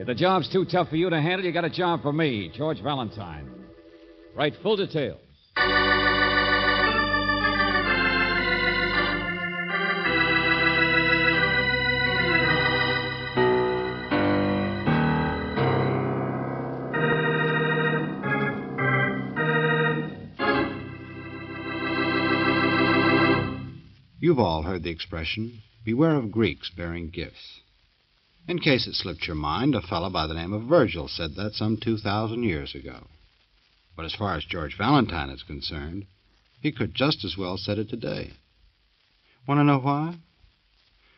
If the job's too tough for you to handle, you got a job for me, George Valentine. Write full details. You've all heard the expression beware of Greeks bearing gifts. In case it slipped your mind, a fellow by the name of Virgil said that some 2,000 years ago. But as far as George Valentine is concerned, he could just as well said it today. Want to know why?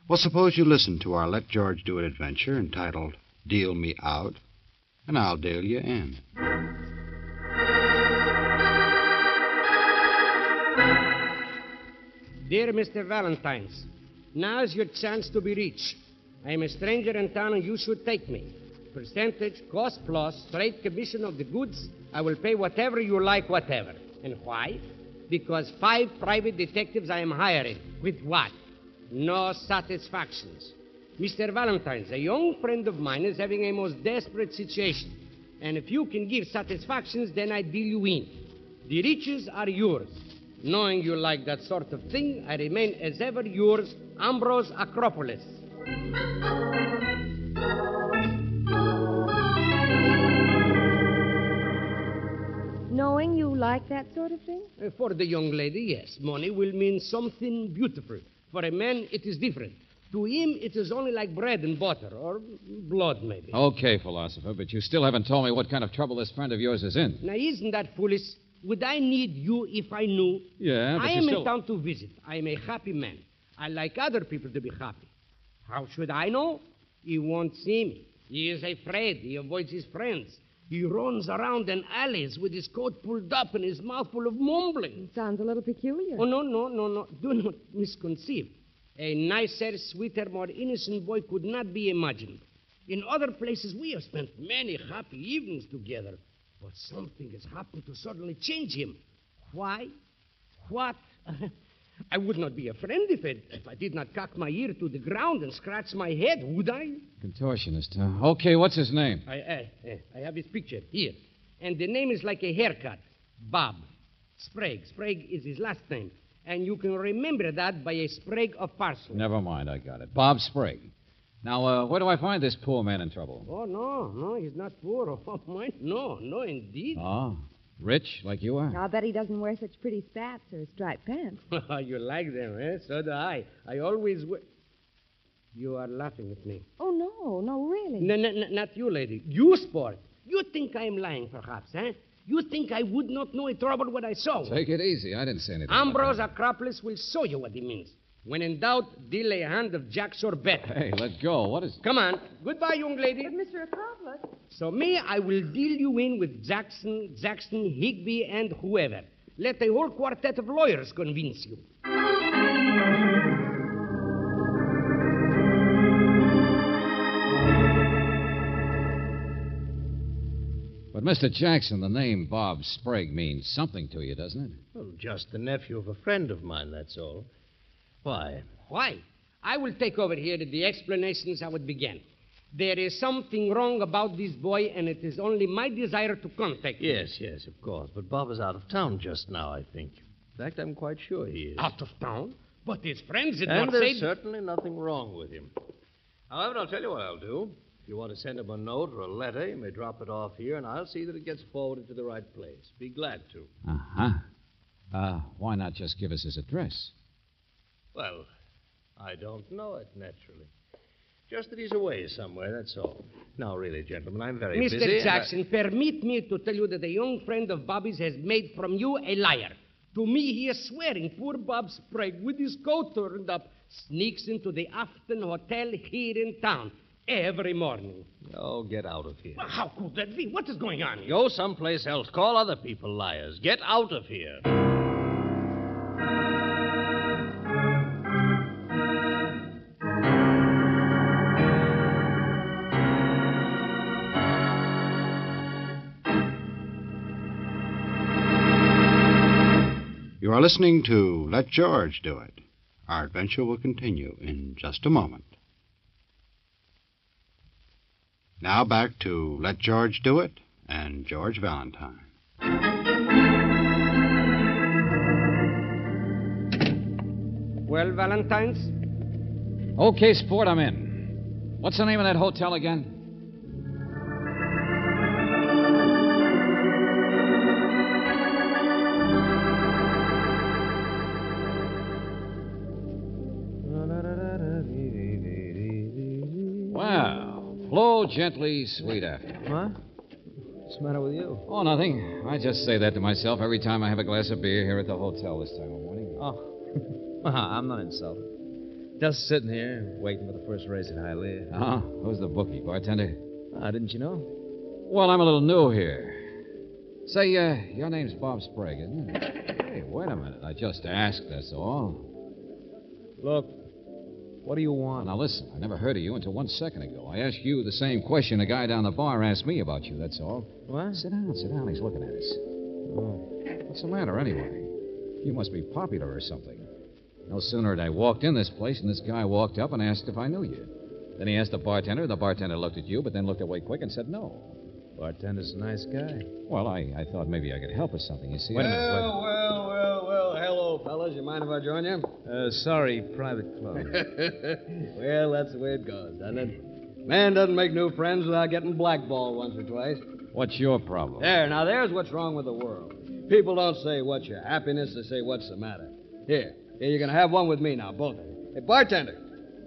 Well, suppose you listen to our Let George Do It adventure entitled Deal Me Out, and I'll deal you in. Dear Mr. Valentines, now's your chance to be rich. I am a stranger in town and you should take me. Percentage, cost plus, straight commission of the goods. I will pay whatever you like, whatever. And why? Because five private detectives I am hiring. With what? No satisfactions. Mr. Valentines, a young friend of mine is having a most desperate situation. And if you can give satisfactions, then I deal you in. The riches are yours. Knowing you like that sort of thing, I remain as ever yours, Ambrose Acropolis. Knowing you like that sort of thing? Uh, For the young lady, yes, money will mean something beautiful. For a man, it is different. To him, it is only like bread and butter, or blood, maybe. Okay, philosopher, but you still haven't told me what kind of trouble this friend of yours is in. Now, isn't that foolish? Would I need you if I knew? Yeah, but I you am still... in town to visit. I am a happy man. I like other people to be happy. How should I know? He won't see me. He is afraid. He avoids his friends. He runs around in alleys with his coat pulled up and his mouth full of mumbling. Sounds a little peculiar. Oh, no, no, no, no. Do not misconceive. A nicer, sweeter, more innocent boy could not be imagined. In other places, we have spent many happy evenings together. But something has happened to suddenly change him. Why? What? I would not be a friend if, it, if I did not cock my ear to the ground and scratch my head, would I? Contortionist, huh? Okay, what's his name? I, I, I have his picture here. And the name is like a haircut Bob. Sprague. Sprague is his last name. And you can remember that by a sprig of parsley. Never mind, I got it. Bob Sprague. Now, uh, where do I find this poor man in trouble? Oh, no, no, he's not poor. Oh, mine, no, no, indeed. Oh, rich like you are? I'll bet he doesn't wear such pretty spats or striped pants. you like them, eh? So do I. I always wear. You are laughing at me. Oh, no, no, really. No, no, no, not you, lady. You, sport. You think I am lying, perhaps, eh? You think I would not know a trouble what I saw? Take it easy. I didn't say anything. about Ambrose. Acropolis will show you what he means. When in doubt, deal a hand of jacks or bet. Hey, let go. What is. Come on. Goodbye, young lady. But, Mr. Acropolis. So me, I will deal you in with Jackson, Jackson, Higby, and whoever. Let the whole quartet of lawyers convince you. But, Mr. Jackson, the name Bob Sprague means something to you, doesn't it? Well, just the nephew of a friend of mine, that's all. Why? Why? I will take over here the explanations I would begin. There is something wrong about this boy, and it is only my desire to contact him. Yes, yes, of course. But Bob is out of town just now, I think. In fact, I'm quite sure he is. Out of town? But his friends did And not there's say... certainly nothing wrong with him. However, I'll tell you what I'll do. If you want to send him a note or a letter, you may drop it off here, and I'll see that it gets forwarded to the right place. Be glad to. Uh-huh. Uh, why not just give us his address? Well, I don't know it, naturally. Just that he's away somewhere, that's all. Now, really, gentlemen, I'm very Mr. busy. I- Jackson, permit me to tell you that a young friend of Bobby's has made from you a liar. To me, he is swearing poor Bob Sprague, with his coat turned up, sneaks into the Afton Hotel here in town every morning. Oh, get out of here. Well, how could that be? What is going on here? Go someplace else. Call other people liars. Get out of here. You are listening to Let George Do It. Our adventure will continue in just a moment. Now back to Let George Do It and George Valentine. Well, Valentine's? Okay, sport, I'm in. What's the name of that hotel again? Flow gently, sweet Afton. What? What's the matter with you? Oh, nothing. I just say that to myself every time I have a glass of beer here at the hotel this time of morning. Oh. I'm not insulted. Just sitting here waiting for the first race at Hialeah. Uh-huh. Who's the bookie, bartender? Ah, didn't you know? Well, I'm a little new here. Say, uh, your name's Bob Sprague, isn't it? Hey, wait a minute. I just asked, that's all. Look, what do you want? Now, listen, I never heard of you until one second ago. I asked you the same question a guy down the bar asked me about you, that's all. What? Sit down, sit down. He's looking at us. Oh. What's the matter, anyway? You must be popular or something. No sooner had I walked in this place than this guy walked up and asked if I knew you. Then he asked the bartender. The bartender looked at you, but then looked away quick and said no. Bartender's a nice guy. Well, I, I thought maybe I could help with something. You see, Wait a I- minute, well. Hello, fellas. You mind if I join you? Uh, sorry, private club. well, that's the way it goes, doesn't it? Man doesn't make new friends without getting blackballed once or twice. What's your problem? There, now there's what's wrong with the world. People don't say what's your happiness, they say what's the matter. Here, here, you're gonna have one with me now, both of you. Hey, bartender,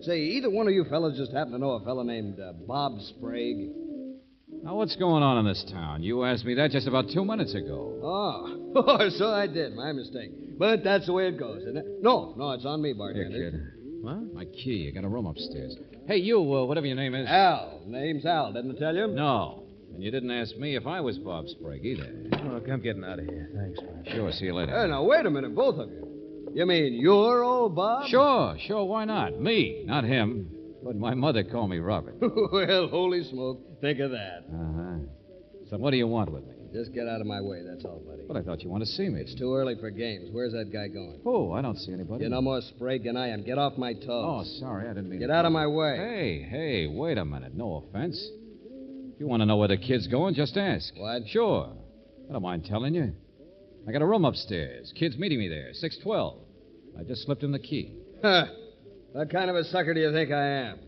say either one of you fellas just happen to know a fellow named uh, Bob Sprague? Now, what's going on in this town? You asked me that just about two minutes ago. Oh, oh, so I did. My mistake. But that's the way it goes, isn't it? No, no, it's on me, Here, bartender. kid. what? My key. I got a room upstairs. Hey, you, uh, whatever your name is. Al. Name's Al, didn't I tell you? No. And you didn't ask me if I was Bob Sprague either. Look, I'm getting out of here. Thanks, man. Sure, see you later. Hey, now, wait a minute, both of you. You mean you're old Bob? Sure, sure, why not? Me, not him. But my mother called me Robert. well, holy smoke. Think of that. Uh-huh. So what do you want with me? Just get out of my way, that's all, buddy. But I thought you wanted to see me. It's too early for games. Where's that guy going? Oh, I don't see anybody. You're no more Sprague than I am. Get off my toes. Oh, sorry, I didn't mean Get to- out of my way. Hey, hey, wait a minute. No offense. If you want to know where the kid's going, just ask. What? Sure. I don't mind telling you. I got a room upstairs. Kid's meeting me there, 612. I just slipped him the key. Huh. What kind of a sucker do you think I am?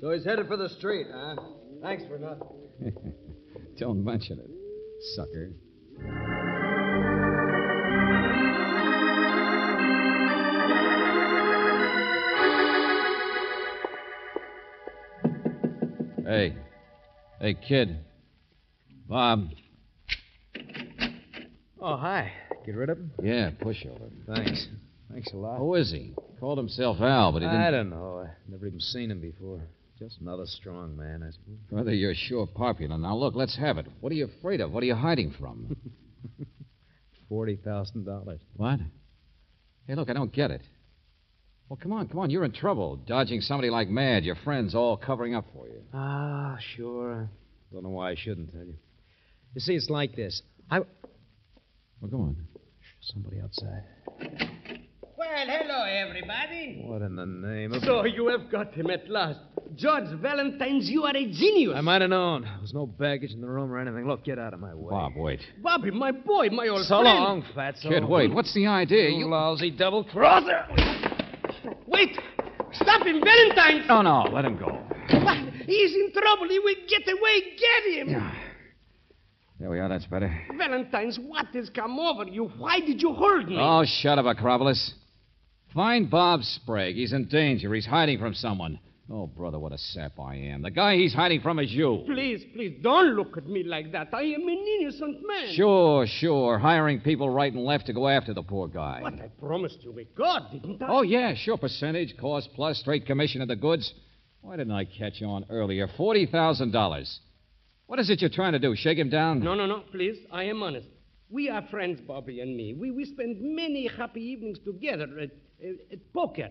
So he's headed for the street, huh? Thanks for nothing. Don't mention it, sucker. Hey. Hey, kid. Bob. Oh, hi. Get rid of him? Yeah, pushover. Thanks. Thanks a lot. Who is he? Called himself Al, but he didn't. I don't know. I've never even seen him before. Just another strong man, I suppose. Brother, you're sure popular. Now, look, let's have it. What are you afraid of? What are you hiding from? Forty thousand dollars. what? Hey, look, I don't get it. Well, come on, come on. You're in trouble. Dodging somebody like mad. Your friends all covering up for you. Ah, sure. Don't know why I shouldn't tell you. You see, it's like this. I. Well, go on. Somebody outside. Well, hello, everybody. What in the name of. So you have got him at last. George Valentine's, you are a genius. I might have known. There was no baggage in the room or anything. Look, get out of my way. Bob, wait. Bobby, my boy, my old So friend. long, fatso. Kid, wait. What's the idea? You You. lousy double crosser. Wait! Stop him, Valentine! No, no, let him go. What? He's in trouble. He will get away. Get him! There we are, that's better. Valentine's, what has come over you? Why did you hold me? Oh, shut up, Acropolis. Find Bob Sprague. He's in danger. He's hiding from someone. Oh, brother, what a sap I am. The guy he's hiding from is you. Please, please, don't look at me like that. I am an innocent man. Sure, sure. Hiring people right and left to go after the poor guy. What I promised you with God, didn't I? Oh, yeah, sure. Percentage, cost plus, straight commission of the goods. Why didn't I catch you on earlier? $40,000. What is it you're trying to do? Shake him down? No, no, no, please. I am honest. We are friends, Bobby and me. We, we spend many happy evenings together at, at, at poker.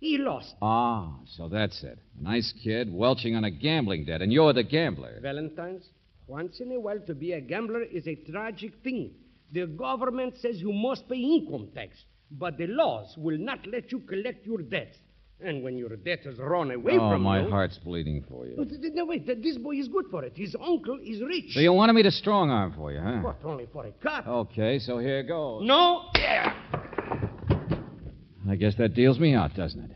He lost. Ah, so that's it. A nice kid welching on a gambling debt, and you're the gambler. Valentine's, once in a while to be a gambler is a tragic thing. The government says you must pay income tax, but the laws will not let you collect your debts. And when your debtors run away oh, from my you. My heart's bleeding for you. But, th- no, wait, th- this boy is good for it. His uncle is rich. So you wanted me to strong arm for you, huh? What, only for a cut? Okay, so here goes. No? Yeah. I guess that deals me out, doesn't it?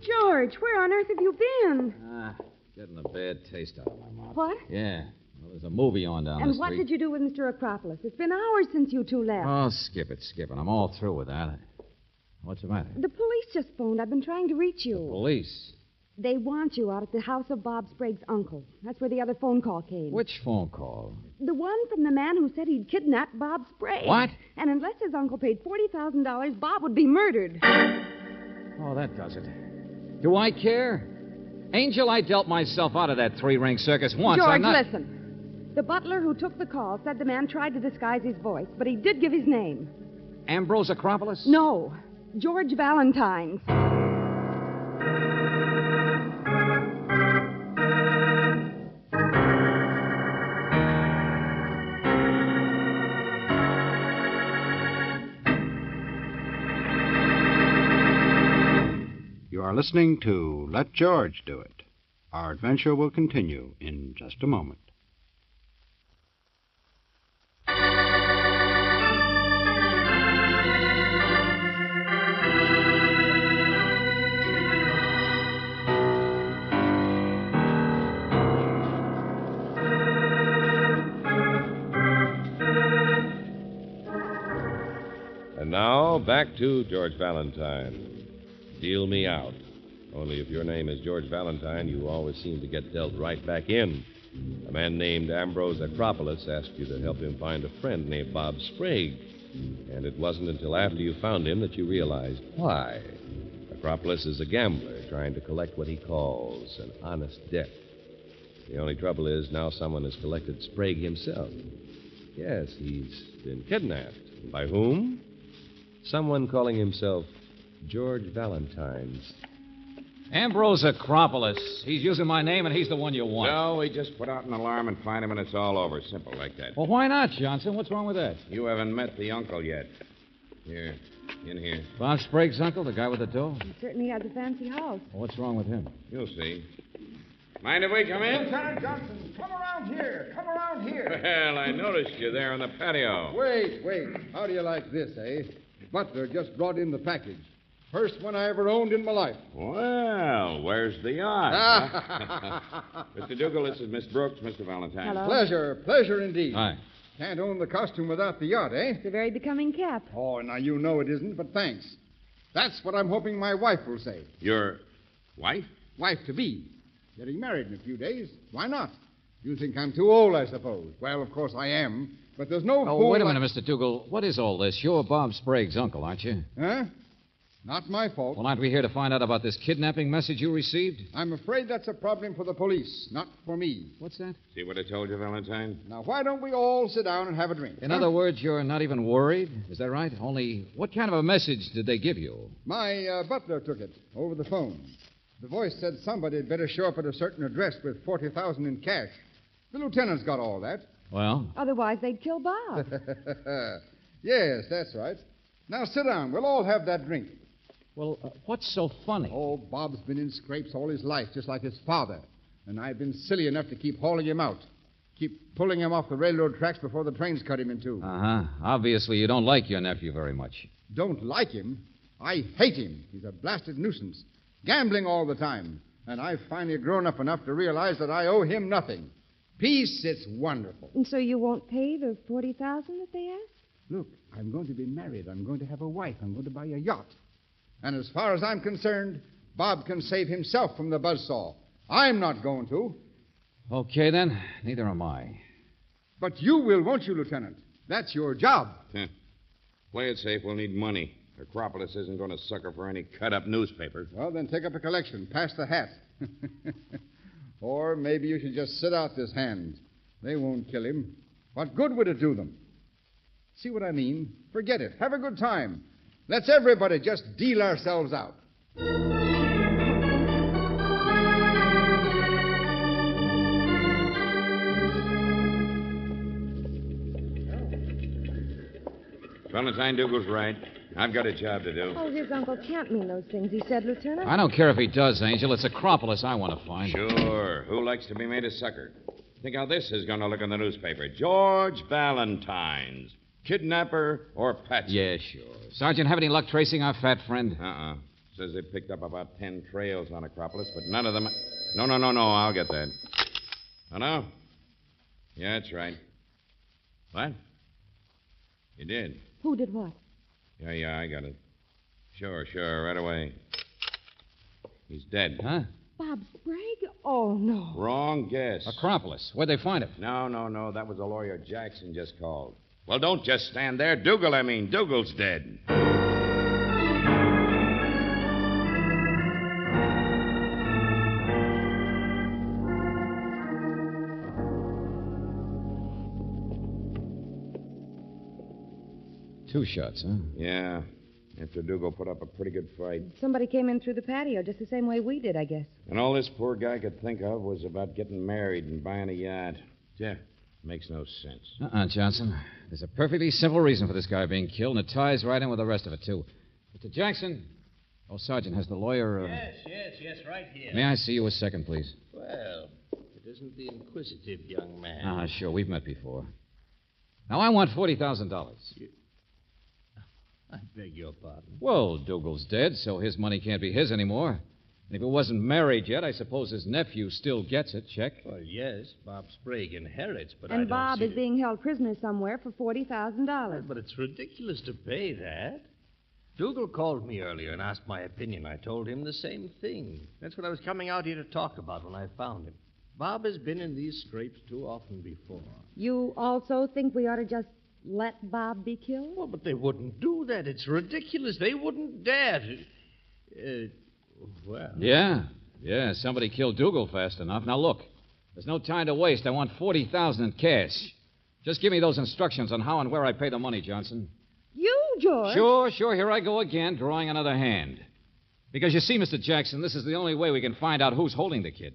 George, where on earth have you been? Getting a bad taste out of my mouth. What? Yeah. Well, there's a movie on down and the what street. did you do with Mr. Acropolis? It's been hours since you two left. Oh, skip it, skip it. I'm all through with that. What's the matter? the police just phoned. I've been trying to reach you. Police. They want you out at the house of Bob Sprague's uncle. That's where the other phone call came. Which phone call? The one from the man who said he'd kidnapped Bob Sprague. What? And unless his uncle paid $40,000, Bob would be murdered. Oh, that does it. Do I care? Angel, I dealt myself out of that three ring circus once. George, I'm not... listen. The butler who took the call said the man tried to disguise his voice, but he did give his name. Ambrose Acropolis? No, George Valentine's. Are listening to Let George Do It. Our adventure will continue in just a moment. And now, back to George Valentine. Deal me out. Only if your name is George Valentine, you always seem to get dealt right back in. A man named Ambrose Acropolis asked you to help him find a friend named Bob Sprague. And it wasn't until after you found him that you realized why. Acropolis is a gambler trying to collect what he calls an honest debt. The only trouble is now someone has collected Sprague himself. Yes, he's been kidnapped. By whom? Someone calling himself George Valentine's. Ambrose Acropolis. He's using my name, and he's the one you want. No, we just put out an alarm and find him, and it's all over. Simple like that. Well, why not, Johnson? What's wrong with that? You haven't met the uncle yet. Here, in here. Bob Sprague's uncle, the guy with the dough? He certainly has a fancy house. Well, what's wrong with him? You'll see. Mind if we come in? Lieutenant Johnson, come around here. Come around here. Well, I noticed you there on the patio. Wait, wait. How do you like this, eh? Butler just brought in the package. First one I ever owned in my life. Well, where's the yacht? Mr. Dougal, this is Miss Brooks, Mr. Valentine. Hello. Pleasure, pleasure indeed. Hi. Can't own the costume without the yacht, eh? It's a very becoming cap. Oh, now you know it isn't, but thanks. That's what I'm hoping my wife will say. Your wife? Wife to be. Getting married in a few days. Why not? You think I'm too old, I suppose. Well, of course I am. But there's no Oh, wait a like- minute, Mr. Dougal. What is all this? You're Bob Sprague's uncle, aren't you? Huh? Not my fault. Well, aren't we here to find out about this kidnapping message you received? I'm afraid that's a problem for the police, not for me. What's that? See what I told you, Valentine? Now, why don't we all sit down and have a drink? In huh? other words, you're not even worried? Is that right? Only, what kind of a message did they give you? My uh, butler took it over the phone. The voice said somebody had better show up at a certain address with 40000 in cash. The lieutenant's got all that. Well, Otherwise, they'd kill Bob. yes, that's right. Now, sit down. We'll all have that drink. Well, uh, what's so funny? Oh, Bob's been in scrapes all his life, just like his father. And I've been silly enough to keep hauling him out. Keep pulling him off the railroad tracks before the trains cut him in two. Uh huh. Obviously, you don't like your nephew very much. Don't like him? I hate him. He's a blasted nuisance. Gambling all the time. And I've finally grown up enough to realize that I owe him nothing. Peace, it's wonderful. And so you won't pay the 40000 that they asked? Look, I'm going to be married. I'm going to have a wife. I'm going to buy a yacht. And as far as I'm concerned, Bob can save himself from the buzzsaw. I'm not going to. Okay, then. Neither am I. But you will, won't you, Lieutenant? That's your job. Huh. Play it safe. We'll need money. Acropolis isn't going to sucker for any cut up newspapers. Well, then take up a collection. Pass the hat. or maybe you should just sit out this hand. They won't kill him. What good would it do them? See what I mean? Forget it. Have a good time. Let's everybody just deal ourselves out. Valentine Dougal's right. I've got a job to do. Oh, his uncle can't mean those things he said, Lieutenant. I don't care if he does, Angel. It's Acropolis I want to find. Sure. Who likes to be made a sucker? Think how this is going to look in the newspaper. George Valentine's. Kidnapper or patsy? Yeah, sure. Sergeant, have any luck tracing our fat friend? Uh-uh. Says they picked up about ten trails on Acropolis, but none of them... No, no, no, no. I'll get that. Oh, no? Yeah, that's right. What? You did? Who did what? Yeah, yeah, I got it. Sure, sure, right away. He's dead. Huh? Bob Sprague? Oh, no. Wrong guess. Acropolis. Where'd they find him? No, no, no. That was the lawyer Jackson just called. Well, don't just stand there. Dougal, I mean. Dougal's dead. Two shots, huh? Yeah. After Dougal put up a pretty good fight. Somebody came in through the patio just the same way we did, I guess. And all this poor guy could think of was about getting married and buying a yacht. Yeah, makes no sense. Uh-uh, Johnson. There's a perfectly simple reason for this guy being killed, and it ties right in with the rest of it, too. Mr. Jackson. Oh, Sergeant, has the lawyer... Uh... Yes, yes, yes, right here. May I see you a second, please? Well, it isn't the inquisitive young man. Ah, sure. We've met before. Now, I want $40,000. I beg your pardon. Well, Dougal's dead, so his money can't be his anymore. And if it wasn't married yet, I suppose his nephew still gets it. Check. Well, yes, Bob Sprague inherits, but I and don't Bob see is being held prisoner somewhere for $40,000. But it's ridiculous to pay that. Dougal called me earlier and asked my opinion. I told him the same thing. That's what I was coming out here to talk about when I found him. Bob has been in these scrapes too often before. You also think we ought to just let Bob be killed? Well, but they wouldn't do that. It's ridiculous. They wouldn't dare. to- Uh, well. Yeah. Yeah, somebody killed Dougal fast enough. Now, look. There's no time to waste. I want 40000 in cash. Just give me those instructions on how and where I pay the money, Johnson. You, George? Sure, sure. Here I go again, drawing another hand. Because you see, Mr. Jackson, this is the only way we can find out who's holding the kid.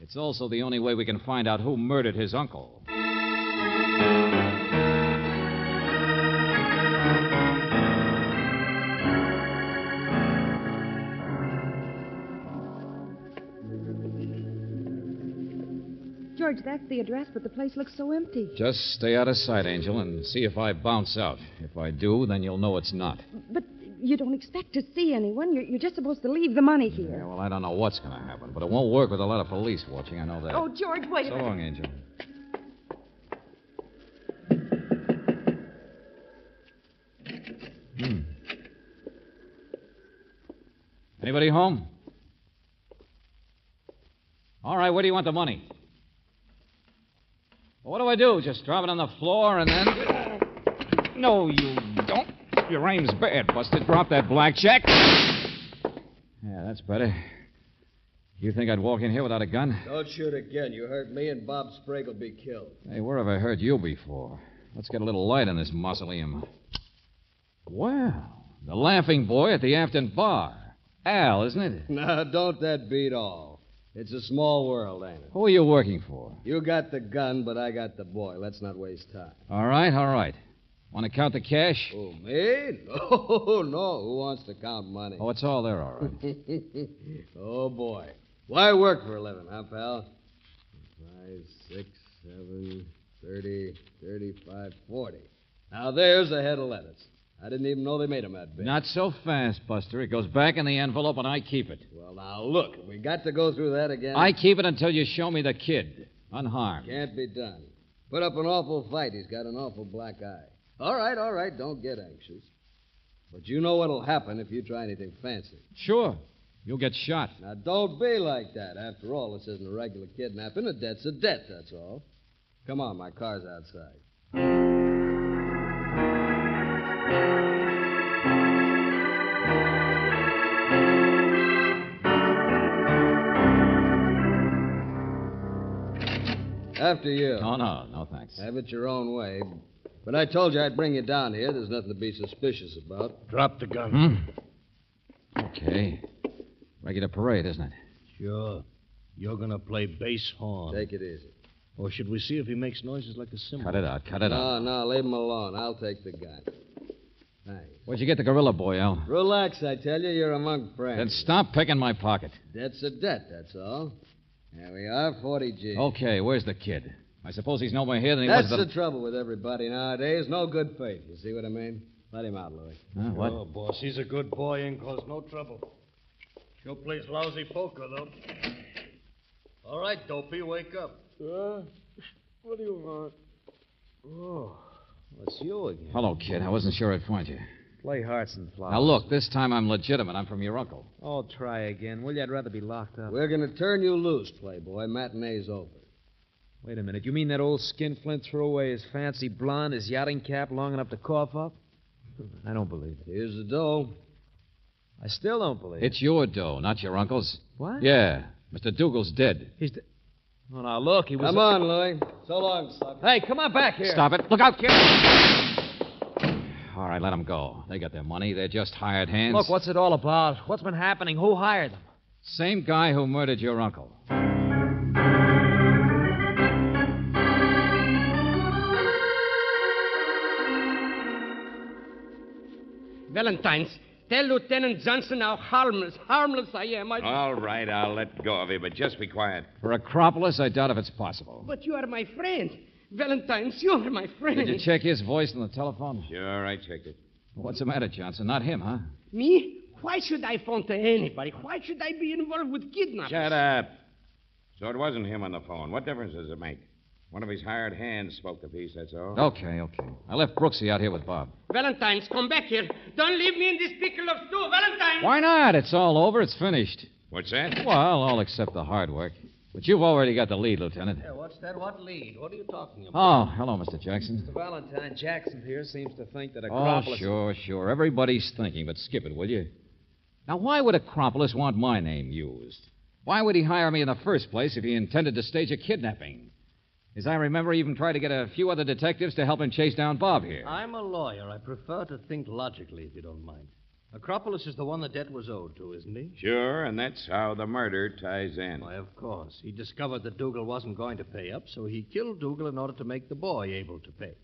It's also the only way we can find out who murdered his uncle. George, that's the address, but the place looks so empty. Just stay out of sight, Angel, and see if I bounce out. If I do, then you'll know it's not. But you don't expect to see anyone. You're, you're just supposed to leave the money here. Yeah, well, I don't know what's going to happen, but it won't work with a lot of police watching. I know that. Oh, George, wait a so minute. long, Angel. Hmm. Anybody home? All right, where do you want the money? What do I do? Just drop it on the floor and then. No, you don't. Your aim's bad, Buster. Drop that blackjack. Yeah, that's better. You think I'd walk in here without a gun? Don't shoot again. You hurt me, and Bob Sprague will be killed. Hey, where have I heard you before? Let's get a little light in this mausoleum. Well, the laughing boy at the Afton Bar. Al, isn't it? Now, don't that beat all? It's a small world, ain't it? Who are you working for? You got the gun, but I got the boy. Let's not waste time. All right, all right. Want to count the cash? Oh, me? No, oh, no. Who wants to count money? Oh, it's all there, all right. oh, boy. Why work for a living, huh, pal? Five, six, seven, thirty, thirty-five, forty. Now there's a head of lettuce. I didn't even know they made 'em that big. Not so fast, Buster. It goes back in the envelope, and I keep it. Well, now look, we got to go through that again. I keep it until you show me the kid, unharmed. Can't be done. Put up an awful fight. He's got an awful black eye. All right, all right. Don't get anxious. But you know what'll happen if you try anything fancy. Sure. You'll get shot. Now, don't be like that. After all, this isn't a regular kidnapping. A debt's a debt, that's all. Come on, my car's outside. After you. Oh, no, no thanks. Have it your own way. But I told you I'd bring you down here. There's nothing to be suspicious about. Drop the gun. Hmm? Okay. Regular parade, isn't it? Sure. You're going to play bass horn. Take it easy. Or should we see if he makes noises like a cymbal? Cut it out, cut it out. No, no, leave him alone. I'll take the gun. Thanks. Where'd you get the gorilla boy, Al? Relax, I tell you. You're among friends. Then stop picking my pocket. Debt's a debt, that's all. There we are, 40 G. Okay, where's the kid? I suppose he's no more here than he That's was That's the trouble with everybody nowadays. No good faith. You see what I mean? Let him out, Louis. Huh, what? Oh, boss, he's a good boy. and caused no trouble. Sure plays lousy poker, though. All right, Dopey, wake up. Uh, what do you want? Oh, it's you again. Hello, kid. I wasn't sure I'd find you. Play hearts and flowers. Now, look, this time I'm legitimate. I'm from your uncle. Oh, try again. Will you? I'd rather be locked up. We're going to turn you loose, Playboy. Matinee's over. Wait a minute. You mean that old skinflint threw away his fancy blonde, his yachting cap long enough to cough up? Hmm, I don't believe it. Here's the dough. I still don't believe it. It's your dough, not your uncle's. What? Yeah. Mr. Dougal's dead. He's. dead. oh, now look, he was. Come on, Louis. So long, sucker. Hey, come on back here. Stop it. Look out, kid. All right, let them go. They got their money. They're just hired hands. Look, what's it all about? What's been happening? Who hired them? Same guy who murdered your uncle. Valentine's, tell Lieutenant Johnson how harmless, harmless I am. I... All right, I'll let go of you, but just be quiet. For Acropolis, I doubt if it's possible. But you are my friend. Valentine's, you are my friend. Did you check his voice on the telephone? Sure, I checked it. What's the matter, Johnson? Not him, huh? Me? Why should I phone to anybody? Why should I be involved with kidnapping? Shut up. So it wasn't him on the phone. What difference does it make? One of his hired hands spoke the piece, that's all. Okay, okay. I left Brooksy out here with Bob. Valentine's, come back here. Don't leave me in this pickle of stew. Valentine! Why not? It's all over. It's finished. What's that? Well, all except the hard work. But you've already got the lead, Lieutenant. Yeah, what's that? What lead? What are you talking about? Oh, hello, Mr. Jackson. Mr. Valentine Jackson here seems to think that oh, Acropolis. Oh, sure, sure. Everybody's thinking, but skip it, will you? Now, why would Acropolis want my name used? Why would he hire me in the first place if he intended to stage a kidnapping? As I remember, he even tried to get a few other detectives to help him chase down Bob here. I'm a lawyer. I prefer to think logically, if you don't mind. Acropolis is the one the debt was owed to, isn't he? Sure, and that's how the murder ties in. Why, of course. He discovered that Dougal wasn't going to pay up, so he killed Dougal in order to make the boy able to pay.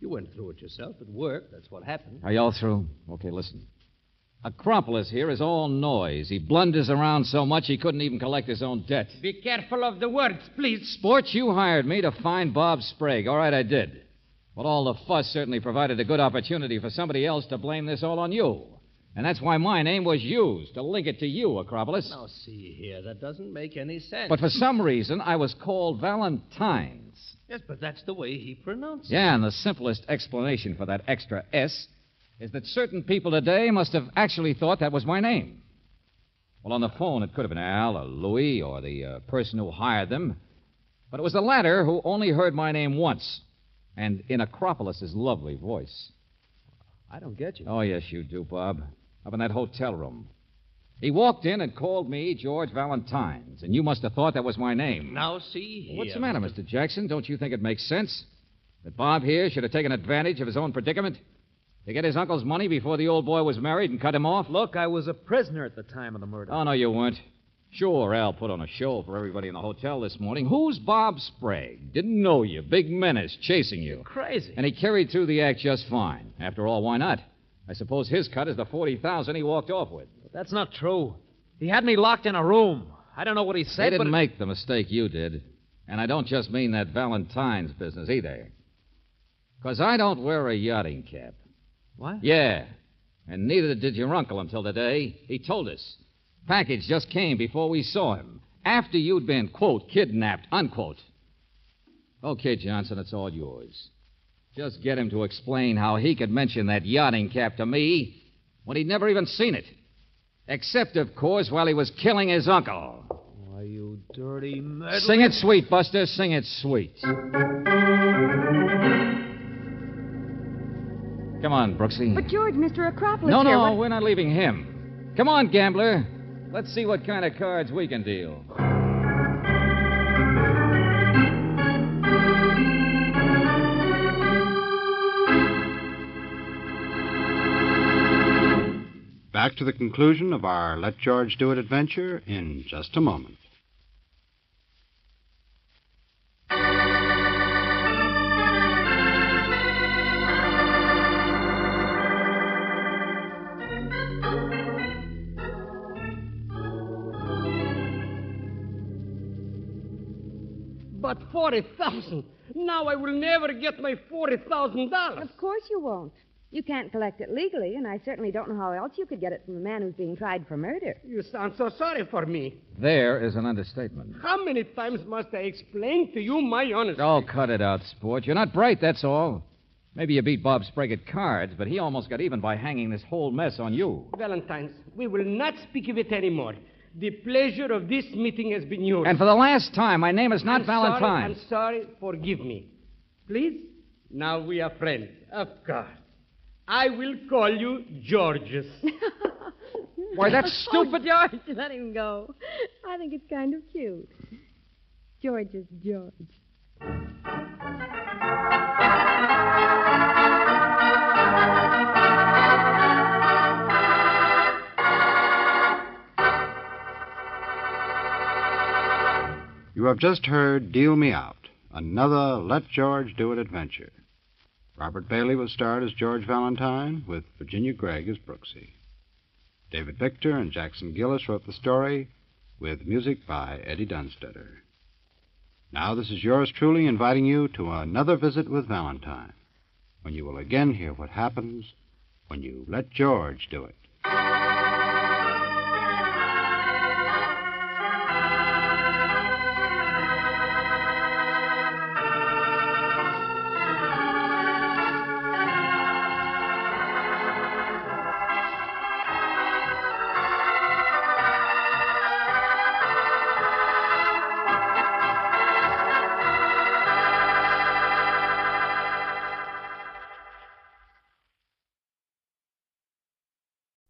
You went through it yourself. It worked. That's what happened. Are y'all through? Okay, listen. Acropolis here is all noise. He blunders around so much he couldn't even collect his own debt. Be careful of the words, please. Sports, you hired me to find Bob Sprague. All right, I did. But all the fuss certainly provided a good opportunity for somebody else to blame this all on you. And that's why my name was used, to link it to you, Acropolis. Now, see here. That doesn't make any sense. But for some reason, I was called Valentine's. Yes, but that's the way he pronounced it. Yeah, and the simplest explanation for that extra S is that certain people today must have actually thought that was my name. Well, on the phone, it could have been Al or Louis or the uh, person who hired them. But it was the latter who only heard my name once, and in Acropolis's lovely voice. I don't get you. Oh, yes, you do, Bob. Up in that hotel room. He walked in and called me George Valentines, and you must have thought that was my name. Now, see here. What's the matter, Mr. Jackson? Don't you think it makes sense that Bob here should have taken advantage of his own predicament to get his uncle's money before the old boy was married and cut him off? Look, I was a prisoner at the time of the murder. Oh, no, you weren't. Sure, Al put on a show for everybody in the hotel this morning. Who's Bob Sprague? Didn't know you. Big menace chasing you. Crazy. And he carried through the act just fine. After all, why not? I suppose his cut is the 40000 he walked off with. But that's not true. He had me locked in a room. I don't know what he said. They didn't make the mistake you did. And I don't just mean that Valentine's business either. Because I don't wear a yachting cap. What? Yeah. And neither did your uncle until today. He told us. Package just came before we saw him. After you'd been, quote, kidnapped, unquote. Okay, Johnson, it's all yours. Just get him to explain how he could mention that yachting cap to me when he'd never even seen it. Except, of course, while he was killing his uncle. Why, you dirty meddler. Sing it sweet, Buster. Sing it sweet. Come on, Brooksy. But, George, Mr. Acropolis No, here, no, what- we're not leaving him. Come on, gambler. Let's see what kind of cards we can deal. Back to the conclusion of our Let George Do It adventure in just a moment. But 40,000. Now I will never get my $40,000. Of course you won't. You can't collect it legally, and I certainly don't know how else you could get it from a man who's being tried for murder. You sound so sorry for me. There is an understatement. How many times must I explain to you my honesty? Oh, cut it out, sport. You're not bright, that's all. Maybe you beat Bob Sprague at cards, but he almost got even by hanging this whole mess on you. Valentine's, we will not speak of it anymore. The pleasure of this meeting has been yours. And for the last time, my name is not I'm sorry, Valentine. I'm sorry. Forgive me. Please? Now we are friends. Of course. I will call you Georges. Why, that's Oh, stupid. George, let him go. I think it's kind of cute. George is George. You have just heard Deal Me Out, another Let George Do It adventure. Robert Bailey was starred as George Valentine, with Virginia Gregg as Brooksy. David Victor and Jackson Gillis wrote the story, with music by Eddie Dunstedter. Now, this is yours truly inviting you to another visit with Valentine, when you will again hear what happens when you let George do it.